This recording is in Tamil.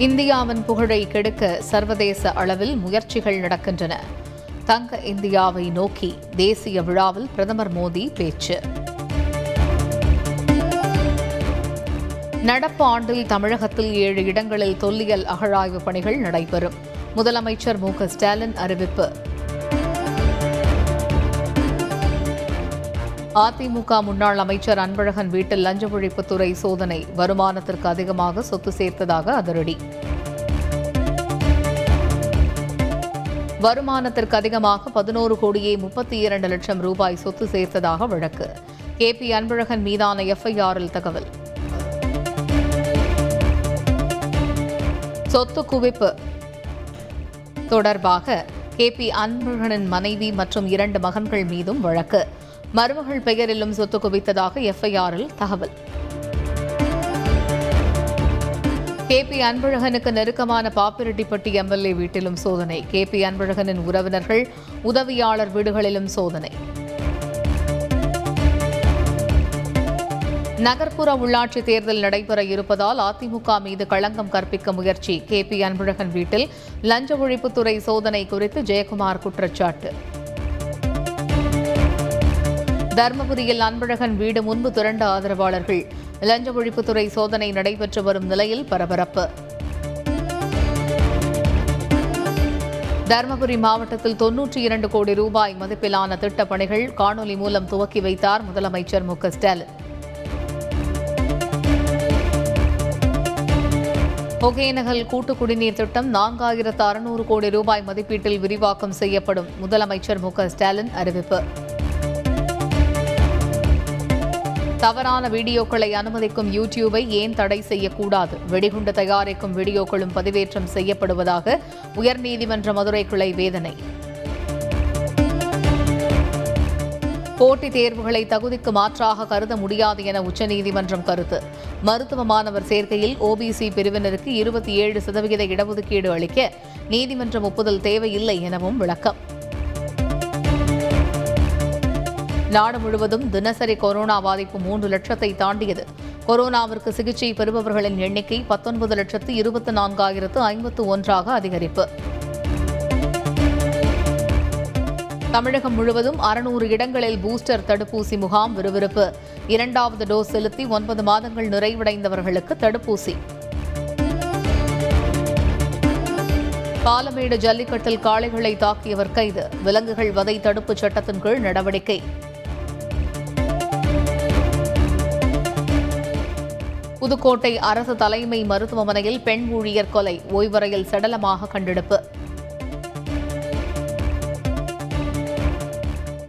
இந்தியாவின் புகழை கெடுக்க சர்வதேச அளவில் முயற்சிகள் நடக்கின்றன. தங்க இந்தியாவை நோக்கி தேசிய விழாவில் பிரதமர் மோடி பேச்சு. நடப்பு ஆண்டில் தமிழகத்தில் ஏழு இடங்களில் தொல்லியல் அகழாய்வு பணிகள் நடைபெறும். முதலமைச்சர் மு க ஸ்டாலின் அறிவிப்பு. அதிமுக முன்னாள் அமைச்சர் அன்பழகன் வீட்டில் லஞ்ச ஒழிப்புத்துறை சோதனை. வருமானத்திற்கு அதிகமாக சொத்து சேர்த்ததாக அதிரடி. வருமானத்திற்கு அதிகமாக பதினோரு கோடியே முப்பத்தி இரண்டு லட்சம் ரூபாய் சொத்து சேர்த்ததாக வழக்கு. கே பி அன்பழகன் மீதான எஃப்ஐஆரில் தகவல். சொத்து குவிப்பு தொடர்பாக கே பி அன்பழகனின் மனைவி மற்றும் இரண்டு மகன்கள் மீதும் வழக்கு. மருமகள் பெயரிலும் சொத்து குவித்ததாக எஃப்ஐஆரில் தகவல். கே பி அன்பழகனுக்கு நெருக்கமான பாப்பிரெட்டிப்பட்டி எம்எல்ஏ வீட்டிலும் சோதனை. கே பி அன்பழகனின் உறவினர்கள் உதவியாளர் வீடுகளிலும் சோதனை. நகர்ப்புற உள்ளாட்சி தேர்தல் நடைபெற இருப்பதால் அதிமுக மீது களங்கம் கற்பிக்க முயற்சி. கே பி அன்பழகன் வீட்டில் லஞ்ச ஒழிப்புத்துறை சோதனை குறித்து ஜெயக்குமார் குற்றச்சாட்டு. தருமபுரியில் அன்பழகன் வீடு முன்பு திரண்ட ஆதரவாளர்கள். லஞ்ச ஒழிப்புத்துறை சோதனை நடைபெற்று வரும் நிலையில் பரபரப்பு. தருமபுரி மாவட்டத்தில் தொன்னூற்றி இரண்டு கோடி ரூபாய் மதிப்பிலான திட்டப் பணிகள் காணொலி மூலம் துவக்கி வைத்தார் முதலமைச்சர் மு க ஸ்டாலின். ஒகேனகல் கூட்டு குடிநீர் திட்டம் நான்காயிரத்து அறுநூறு கோடி ரூபாய் மதிப்பீட்டில் விரிவாக்கம் செய்யப்படும் முதலமைச்சர் மு க ஸ்டாலின் அறிவிப்பு. தவறான வீடியோக்களை அனுமதிக்கும் யூடியூபை ஏன் தடை செய்யக்கூடாது? வெடிகுண்டு தயாரிக்கும் வீடியோக்களும் பதிவேற்றம் செய்யப்படுவதாக உயர்நீதிமன்ற மதுரை கிளை வேதனை. போட்டித் தேர்வுகளை தகுதிக்கு மாற்றாக கருத முடியாது என உச்சநீதிமன்றம் கருத்து. மருத்துவ மாணவர் சேர்க்கையில் ஓபிசி பிரிவினருக்கு இருபத்தி ஏழு சதவிகித இடஒதுக்கீடு அளிக்க நீதிமன்றம் ஒப்புதல் தேவையில்லை எனவும் விளக்கம். நாடு முழுவதும் தினசரி கொரோனா பாதிப்பு மூன்று லட்சத்தை தாண்டியது. கொரோனாவிற்கு சிகிச்சை பெறுபவர்களின் எண்ணிக்கை பத்தொன்பது லட்சத்து இருபத்தி நான்காயிரத்து ஐம்பத்து ஒன்றாக அதிகரிப்பு. தமிழகம் முழுவதும் அறுநூறு இடங்களில் பூஸ்டர் தடுப்பூசி முகாம் விறுவிறுப்பு. இரண்டாவது டோஸ் செலுத்தி ஒன்பது மாதங்கள் நிறைவடைந்தவர்களுக்கு தடுப்பூசி. பாலமேடு ஜல்லிக்கட்டில் காளைகளை தாக்கியவர் கைது. விலங்குகள் வதை தடுப்புச் சட்டத்தின் கீழ் நடவடிக்கை. புதுக்கோட்டை அரசு தலைமை மருத்துவமனையில் பெண் ஊழியர் கொலை. ஓய்வறையில் சடலமாக கண்டெடுப்பு.